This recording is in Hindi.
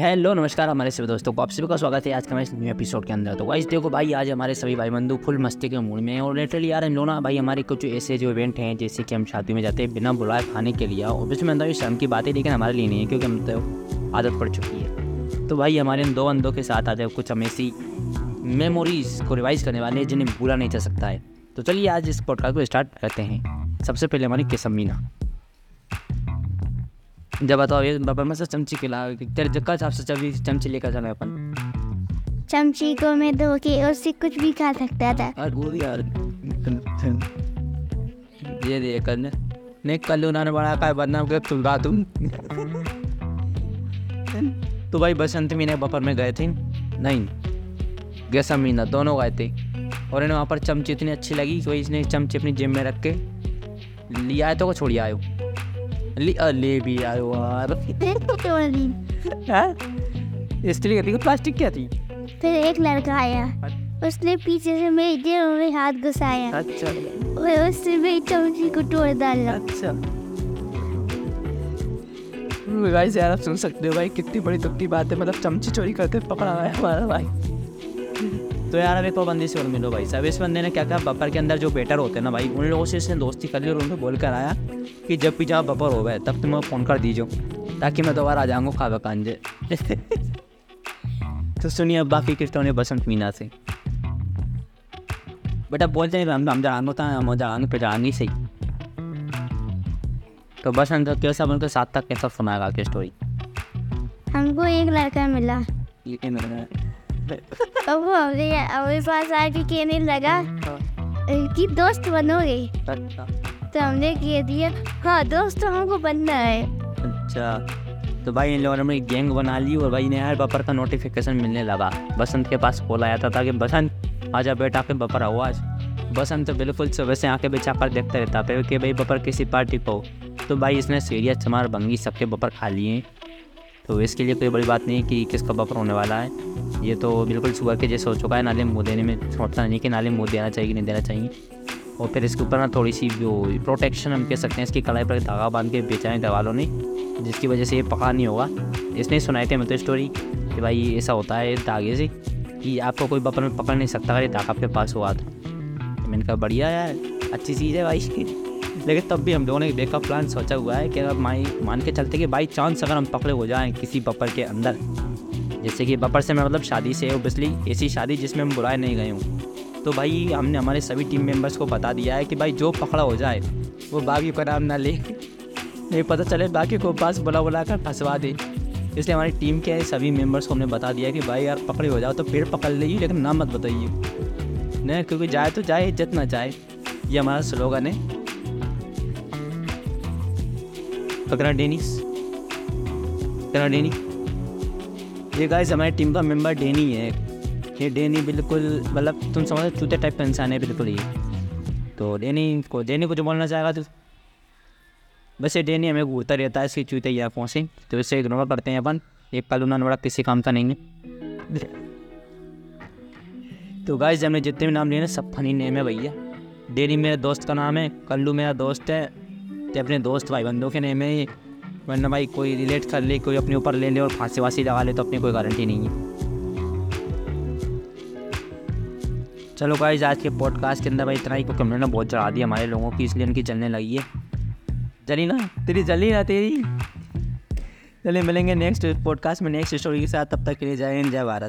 हेलो नमस्कार हमारे सभी दोस्तों को आप सभी का स्वागत है आज का हमारे न्यू एपिसोड के अंदर। तो गाइस देखो भाई, आज हमारे सभी भाई बंधु फुल मस्ती के मूड में और लिटरली यार हम लोग ना भाई हमारे कुछ ऐसे जो इवेंट हैं, जैसे कि हम शादी में जाते हैं बिना बुलाए खाने के लिए ऑब्वियसली मैं ये शर्म की बात है लेकिन हमारे लिए नहीं है क्योंकि हम तो आदत पड़ चुकी है। तो भाई हमारे इन दो बंदों के साथ आज कुछ हम ऐसी मेमोरीज को रिवाइज करने वाले हैं जिन्हें भूला नहीं जा सकता है। तो चलिए आज इस पॉडकास्ट को स्टार्ट करते हैं। सबसे पहले हमारी किसम मीना। जब बताओ ये बाबा मैं चमची खिला तेरे जगह हिसाब से चमची चमची लेकर चले अपन। चमची को मैं धो के उससे कुछ भी खा सकता था। और वो भी यार ये दे कर ने नहीं कल उन्होंने बड़ा का बदनाम कर तुम गा तुम। तो भाई बसंत मीना बपर में गए थे? नहीं गैसा मीना दोनों गए थे। और इन्हें वहाँ पर चमची इतनी अच्छी लगी कि इसने चमची अपनी जेब में रख के लिया है तो को छोड़ी आयो ले ले भी आयो यार तोड़ दी हाँ? स्टील की थी प्लास्टिक क्या थी फिर एक लड़का आया। उसने पीछे से मेरी में हाथ घुसाया। अच्छा। और उससे मेरी चमची को तोड़ डाला। अच्छा। गाइस यार आप सुन सकते हो भाई कितनी बड़ी दुख की बात है। मतलब चमची चोरी करते पकड़ा है हमारा भाई। तो यार अब एक और बंदी से और मिलो भाई साहब। इस बंदे ने क्या कहा? बपर के अंदर जो बेटर होते हैं ना भाई उन लोगों से इसने दोस्ती कर ली और उनको बोल कर आया कि जब भी जहाँ बपर हो गए तब तुम फ़ोन कर दीजिए ताकि मैं दोबारा आ जाऊँगा खावा कांजे तो सुनिए अब बाकी किस्टों बसंत मीना से। बेटा बोलते हैं हम हम जान होता है हम जान पे जान सही। तो बसंत कैसा उनके साथ तक कैसा सुनाएगा की स्टोरी हमको एक लड़का मिला। लेकिन और वो हमने हमारे पास आके कहने लगा। कि दोस्त बनोगे। अच्छा। तो हमने कह दिया हाँ दोस्त तो हमको बनना है। अच्छा। तो भाई इन लोगों ने अपनी गैंग बना ली और भाई ने यार बपर का नोटिफिकेशन मिलने लगा। बसंत के पास कॉल आया था कि बसंत आजा बेटा के बपर आओ आज। बसंत तो बिल्कुल सुबह से आके बिछा कर देखता रहता पे कि भाई बपर किसी पार्टी को। तो भाई इसने सीरियस चमार बंगी सबके बपर खा लिए। तो इसके लिए कोई बड़ी बात नहीं कि किसका बपर होने वाला है। ये तो बिल्कुल सुबह के जैसे हो चुका है, नाले मुँह देने में छोड़ता नहीं कि नाले मुँह देना चाहिए कि नहीं देना चाहिए। और फिर इसके ऊपर ना थोड़ी सी जो प्रोटेक्शन हम कह सकते हैं, इसकी कलाई पर धागा बाँध के बेचा है दवालों ने, जिसकी वजह से ये पका नहीं होगा। इसने सुनाए थे हमें तो स्टोरी कि भाई ऐसा होता है धागे से कि आपको कोई बपर में पकड़ नहीं सकता अगर ये धागा आपके पास हुआ तो। मैंने कहा, बढ़िया यार, अच्छी चीज़ है भाई। इसकी लेकिन तब भी हम लोगों ने एक बैकअप प्लान सोचा हुआ है कि अगर माई, मान के चलते कि बाई चांस अगर हम पकड़े हो जाएँ किसी बपर के अंदर जैसे कि बपर से मैं मतलब शादी से ओबियसली ऐसी शादी जिसमें हम बुलाए नहीं गए हूँ। तो भाई, हमने हमारे सभी टीम मेंबर्स को बता दिया है कि भाई, जो पकड़ा हो जाए, वो बाकी का नाम ना ले। नहीं पता चले, बाकी को पास बुला बुला कर फंसवा दे। इसलिए हमारी टीम के सभी मेंबर्स को हमने बता दिया कि भाई, यार, पकड़े हो जाओ तो पेड़ पकड़ लीजिए लेकिन नाम मत बताइए। नहीं, क्योंकि जाए तो जाए, इज़्ज़त ना जाए। ये हमारा स्लोगन है। पकड़ा डेनिस। पकड़ा डेनी ये गाइस हमारी टीम का मेंबर डेनी है। ये डेनी बिल्कुल मतलब तुम समझो चूते टाइप का इंसान है, बिल्कुल ये। तो डेनी को डेनी को जो बोलना चाहेगा तो। बस ये डेनी हमें घूरता रहता है, इसकी चूते या से। तो इससे इग्नोर करते हैं अपन। एक कल उन्होंने बड़ा किसी काम का नहीं है। तो गाइस हमने जितने भी नाम लिए ना, सब फनी नेम है भैया। डेनी मेरे दोस्त का नाम है, कल्लू मेरा दोस्त है। तो अपने दोस्त भाई बंदों के नेम है वरना भाई कोई रिलेट कर ले, कोई अपने ऊपर ले ले और फांसी वासी लगा ले तो अपनी कोई गारंटी नहीं है। चलो भाई आज के पॉडकास्ट के अंदर भाई इतना ही, क्योंकि हमने ना बहुत चढ़ा दिया हमारे लोगों की, इसलिए उनकी चलने लगी है। जली ना? तेरी जली ना तेरी? चलिए मिलेंगे नेक्स्ट पॉडकास्ट में नेक्स्ट स्टोरी के साथ, तब तक के लिए जय हिंद, जय भारत।